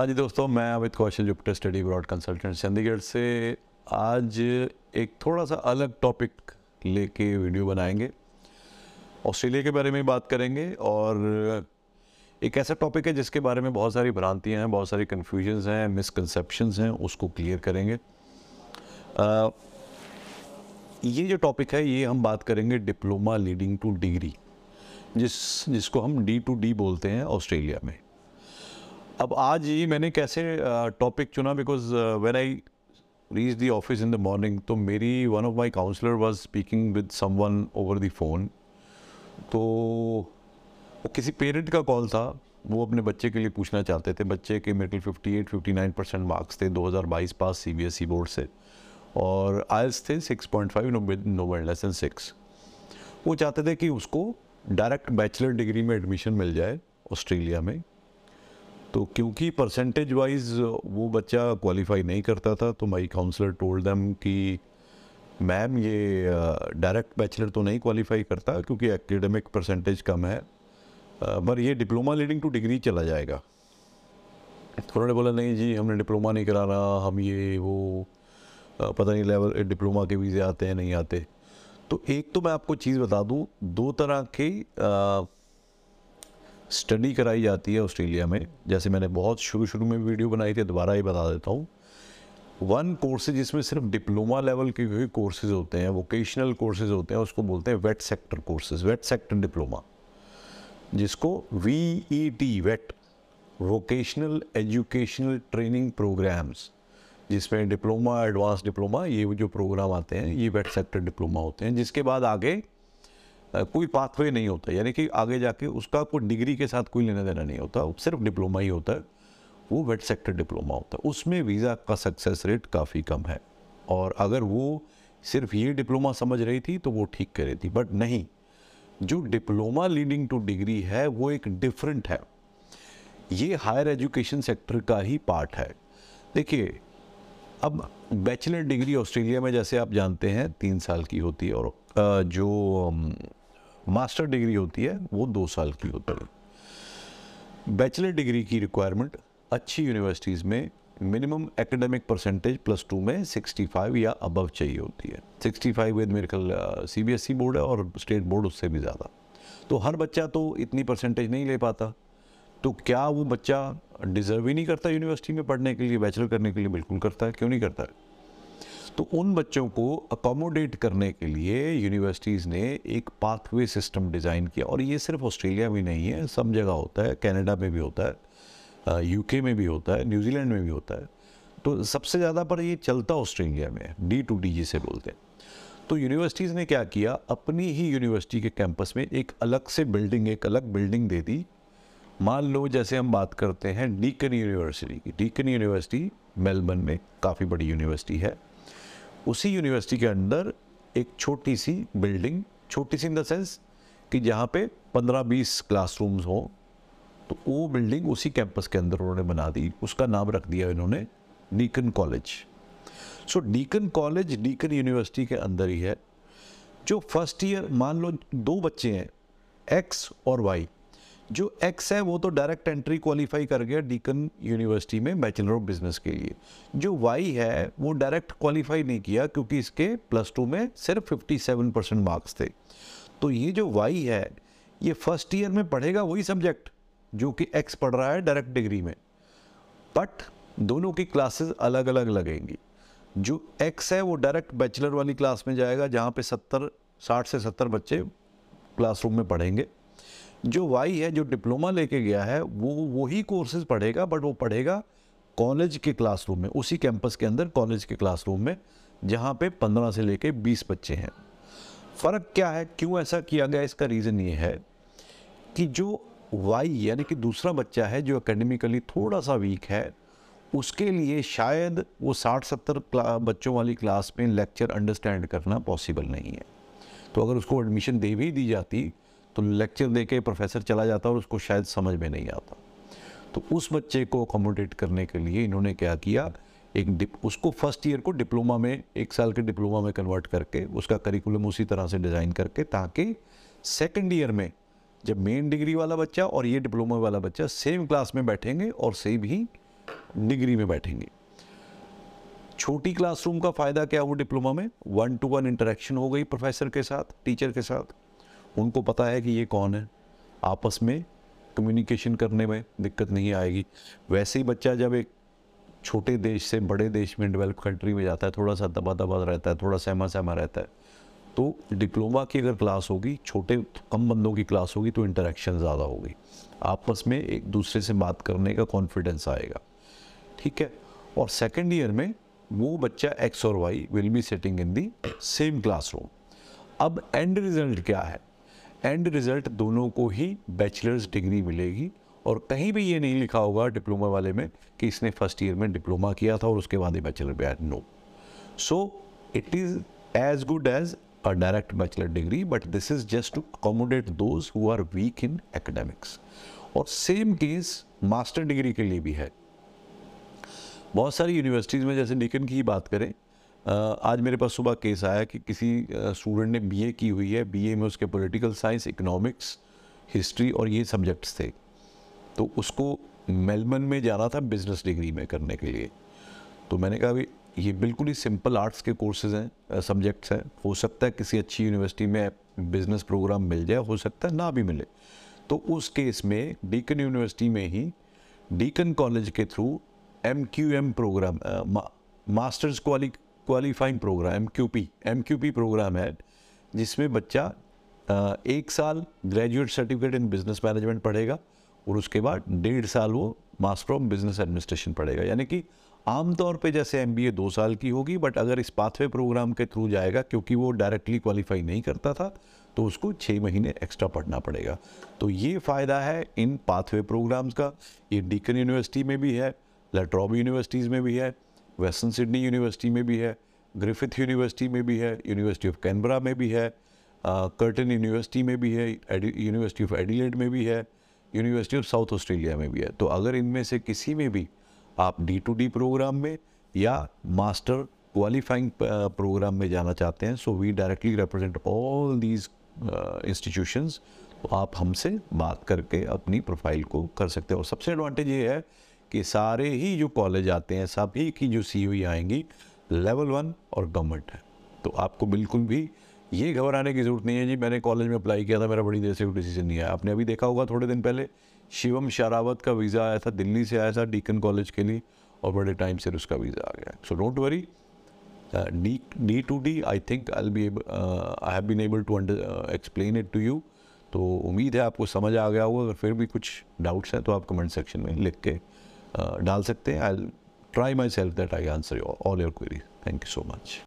हाँ जी दोस्तों मैं Amit Kaushal Jupiter Study Broad consultant Chandigarh से आज एक थोड़ा सा अलग टॉपिक लेके वीडियो बनाएँगे। ऑस्ट्रेलिया के बारे में बात करेंगे और एक ऐसा टॉपिक है जिसके बारे में बहुत सारी भ्रांतियाँ हैं बहुत सारी कन्फ्यूजन्स हैं मिसकंसेप्शंस हैं उसको क्लियर करेंगे। आ, ये जो टॉपिक है ये हम बात करेंगे डिप्लोमा लीडिंग टू डिग्री जिस जिसको हम डी टू डी बोलते हैं ऑस्ट्रेलिया में। अब आज ये मैंने कैसे टॉपिक चुना? Because when I reach the office in the morning तो मेरी one of my counsellor was speaking with someone over the phone तो वो किसी पेरेंट का कॉल था। वो अपने बच्चे के लिए पूछना चाहते थे। बच्चे के मेरे ख्याल fifty eight fifty nine percent marks थे 2022 पास C B S E board से। और आयल्स थे six point five no less than six वो चाहते थे कि उसको डायरेक्ट बैचलर डिग्री में एडमिशन मिल जाए ऑस्ट्रेलिया में। तो क्योंकि परसेंटेज वाइज वो बच्चा क्वालिफाई नहीं करता था तो माई काउंसलर टोल्ड देम कि मैम ये डायरेक्ट बैचलर तो नहीं क्वालिफाई करता क्योंकि एकेडमिक परसेंटेज कम है पर ये डिप्लोमा लीडिंग टू डिग्री चला जाएगा. उन्होंने बोला, नहीं जी, हमने डिप्लोमा नहीं कराना हम ये, वो पता नहीं लेवल डिप्लोमा के वीज़े आते हैं, नहीं आते? तो एक तो मैं आपको चीज़ बता दूँ, दो तरह के स्टडी कराई जाती है ऑस्ट्रेलिया में। जैसे मैंने बहुत शुरू शुरू में वीडियो बनाई थी, दोबारा ही बता देता हूँ। वन कोर्सेज जिसमें सिर्फ़ डिप्लोमा लेवल के भी कोर्सेज होते हैं वोकेशनल कोर्सेज होते हैं, उसको बोलते हैं VET sector courses VET sector diploma जिसको V E T VET vocational educational training programmes जिसमें डिप्लोमा एडवांस डिप्लोमा ये जो प्रोग्राम आते हैं, ये वेट सेक्टर डिप्लोमा होते हैं। जिसके बाद आगे कोई पाथवे नहीं होता। यानी कि आगे जाके उसका कोई डिग्री के साथ कोई लेना देना नहीं होता। सिर्फ़ डिप्लोमा ही होता है। वो वेट सेक्टर डिप्लोमा होता है। उसमें वीज़ा का सक्सेस रेट काफ़ी कम है। और अगर वो सिर्फ़ ये डिप्लोमा समझ रही थी तो वो ठीक कर रही थी। बट नहीं। जो डिप्लोमा लीडिंग टू डिग्री है, वो एक डिफरेंट है। ये हायर एजुकेशन सेक्टर का ही पार्ट है। देखिए, अब बैचलर डिग्री ऑस्ट्रेलिया में जैसे आप जानते हैं, तीन साल की होती है। और जो मास्टर डिग्री होती है, वो दो साल की होती है। बैचलर डिग्री की रिक्वायरमेंट अच्छी यूनिवर्सिटीज़ में minimum academic percentage plus two में 65 या अबव चाहिए होती है। 65 विद मेरे ख्याल C B S E board है और स्टेट बोर्ड उससे भी ज़्यादा। तो हर बच्चा तो इतनी परसेंटेज नहीं ले पाता। तो क्या वो बच्चा डिज़र्व ही नहीं करता यूनिवर्सिटी में पढ़ने के लिए बैचलर करने के लिए? बिल्कुल करता है। क्यों नहीं करता? है तो उन बच्चों को अकोमोडेट करने के लिए यूनिवर्सिटीज़ ने एक पाथवे सिस्टम डिज़ाइन किया। और ये सिर्फ़ ऑस्ट्रेलिया में नहीं है, सब जगह होता है कनाडा में भी होता है यूके में भी होता है न्यूजीलैंड में भी होता है। तो सबसे ज़्यादा पर ये चलता ऑस्ट्रेलिया में डी टू डी जिसे बोलते हैं। तो यूनिवर्सिटीज़ ने क्या किया? अपनी ही यूनिवर्सिटी के कैंपस में एक अलग से बिल्डिंग एक अलग बिल्डिंग दे दी। मान लो जैसे हम बात करते हैं डीकन यूनिवर्सिटी की। डीकन यूनिवर्सिटी मेलबर्न में काफ़ी बड़ी यूनिवर्सिटी है। उसी यूनिवर्सिटी के अंदर एक छोटी सी बिल्डिंग छोटी सी इन द सेंस कि जहाँ पे 15-20 क्लासरूम्स हों तो वो बिल्डिंग उसी कैंपस के अंदर उन्होंने बना दी। उसका नाम रख दिया इन्होंने Deakin College so Deakin College Deakin University के अंदर ही है। जो फ़र्स्ट ईयर मान लो दो बच्चे हैं एक्स और वाई जो एक्स है, वो तो डायरेक्ट एंट्री क्वालिफाई कर गया डीकन यूनिवर्सिटी में बैचलर ऑफ़ बिज़नेस के लिए। जो वाई है, वो डायरेक्ट क्वालिफाई नहीं किया क्योंकि इसके प्लस टू में सिर्फ़ 57 परसेंट मार्क्स थे। तो ये जो वाई है, ये फ़र्स्ट ईयर में पढ़ेगा वही सब्जेक्ट जो कि एक्स पढ़ रहा है डायरेक्ट डिग्री में। बट दोनों की क्लासेस अलग अलग लगेंगी। जो एक्स है, वो डायरेक्ट बैचलर वाली क्लास में जाएगा, जहाँ पे सत्तर, साठ से सत्तर बच्चे क्लासरूम में पढ़ेंगे। जो वाई है, जो डिप्लोमा लेके गया है, वो, वही कोर्सेज पढ़ेगा बट वो पढ़ेगा कॉलेज के क्लासरूम में, उसी कैंपस के अंदर कॉलेज के क्लासरूम में, जहाँ पे पंद्रह से लेके बीस बच्चे हैं। फ़र्क क्या है? क्यों ऐसा किया गया? इसका रीज़न ये है कि जो वाई यानी कि दूसरा बच्चा है, जो एकेडमिकली थोड़ा सा वीक है, उसके लिए शायद वो साठ सत्तर बच्चों वाली क्लास में लेक्चर अंडरस्टैंड करना पॉसिबल नहीं है। तो अगर उसको एडमिशन दे भी दी जाती तो लेक्चर दे के प्रोफेसर चला जाता और उसको शायद समझ में नहीं आता। तो उस बच्चे को अकोमोडेट करने के लिए इन्होंने क्या किया? एक उसको फ़र्स्ट ईयर को डिप्लोमा में, एक साल के डिप्लोमा में कन्वर्ट करके, उसका करिकुलम उसी तरह से डिज़ाइन करके ताकि सेकेंड ईयर में जब मेन डिग्री वाला बच्चा और ये डिप्लोमा वाला बच्चा सेम क्लास में बैठेंगे और सेम ही डिग्री में बैठेंगे। छोटी क्लासरूम का फ़ायदा क्या हुआ डिप्लोमा में? वन टू वन इंटरेक्शन हो गई प्रोफेसर के साथ टीचर के साथ। उनको पता है कि ये कौन है। आपस में कम्युनिकेशन करने में दिक्कत नहीं आएगी। वैसे ही बच्चा जब एक छोटे देश से बड़े देश में डेवलप कंट्री में जाता है थोड़ा सा दबा दबा रहता है, थोड़ा सहमा सहमा रहता है तो डिप्लोमा की अगर क्लास होगी, छोटे कम बंदों की क्लास होगी तो इंटरेक्शन ज़्यादा होगी। आपस में एक दूसरे से बात करने का कॉन्फिडेंस आएगा। ठीक है? और सेकेंड ईयर में वो बच्चा एक्स और Y will be setting in the same classroom अब एंड रिज़ल्ट क्या है? एंड रिज़ल्ट दोनों को ही बैचलर्स डिग्री मिलेगी। और कहीं भी ये नहीं लिखा होगा डिप्लोमा वाले में कि इसने फ़र्स्ट ईयर में डिप्लोमा किया था और उसके बाद ही बैचलर पे आया। No so it is as good as a direct bachelor degree but this is just to accommodate those who are weak in academics और सेम केस मास्टर डिग्री के लिए भी है। बहुत सारी यूनिवर्सिटीज़ में जैसे निकन की बात करें आज मेरे पास सुबह केस आया कि किसी स्टूडेंट ने बीए की हुई है। बीए में उसके पॉलिटिकल साइंस इकोनॉमिक्स हिस्ट्री और ये सब्जेक्ट्स थे। तो उसको मेलबर्न में जाना था बिज़नेस डिग्री में करने के लिए। तो मैंने कहा भाई, ये बिल्कुल ही सिंपल आर्ट्स के कोर्सेज हैं सब्जेक्ट्स हैं। हो सकता है किसी अच्छी यूनिवर्सिटी में बिज़नेस प्रोग्राम मिल जाए, हो सकता है ना भी मिले। तो उस केस में डीकन यूनिवर्सिटी में ही डीकन कॉलेज के through M Q M programme masters quali qualifying programme M Q P M Q P programme है, जिसमें बच्चा एक साल graduate certificate in business management पढ़ेगा और उसके बाद डेढ़ साल वो मास्टर ऑफ़ बिज़नेस एडमिनिस्ट्रेशन पढ़ेगा। यानी कि आमतौर पे जैसे एम बी ए दो साल की होगी बट अगर इस पाथवे प्रोग्राम के थ्रू जाएगा, क्योंकि वो डायरेक्टली क्वालिफाई नहीं करता था तो उसको छः महीने एक्स्ट्रा पढ़ना पड़ेगा। तो ये फ़ायदा है इन पाथवे प्रोग्राम्स का। ये डीकन यूनिवर्सिटी में भी है लेट्रॉब यूनिवर्सिटीज़ में भी है वेस्टर्न सिडनी यूनिवर्सिटी में भी है, ग्रिफिथ यूनिवर्सिटी में भी है, यूनिवर्सिटी ऑफ़ कैनबरा में भी है कर्टन यूनिवर्सिटी में भी है यूनिवर्सिटी ऑफ़ एडिलेड में भी है, यूनिवर्सिटी ऑफ़ साउथ ऑस्ट्रेलिया में भी है। तो अगर इनमें से किसी में भी आप डी टू डी प्रोग्राम में या मास्टर क्वालिफाइंग प्रोग्राम में जाना चाहते हैं so we directly represent all these institutions तो आप हमसे बात करके अपनी प्रोफ़ाइल को कर सकते हैं। और सबसे एडवांटेज ये है कि सारे ही जो कॉलेज आते हैं सभी की जो सी आएँगी, लेवल वन और गवर्नमेंट है। तो आपको बिल्कुल भी ये घबराने की ज़रूरत नहीं है जी, मैंने कॉलेज में अप्लाई किया था, मेरा बड़ी देर से कोई डिसीज़न नहीं आया। आपने अभी देखा होगा, थोड़े दिन पहले शिवम शरावत का वीज़ा आया था, दिल्ली से आया था, डीकन कॉलेज के लिए, और बड़े टाइम से उसका वीज़ा आ गया। So don't worry D D to D I think I B I have been able to explain it to you तो उम्मीद है आपको समझ आ गया होगा, अगर फिर भी कुछ डाउट्स हैं तो आप कमेंट सेक्शन में लिख के डाल सकते हैं। I try myself that I answer all your query thank you so much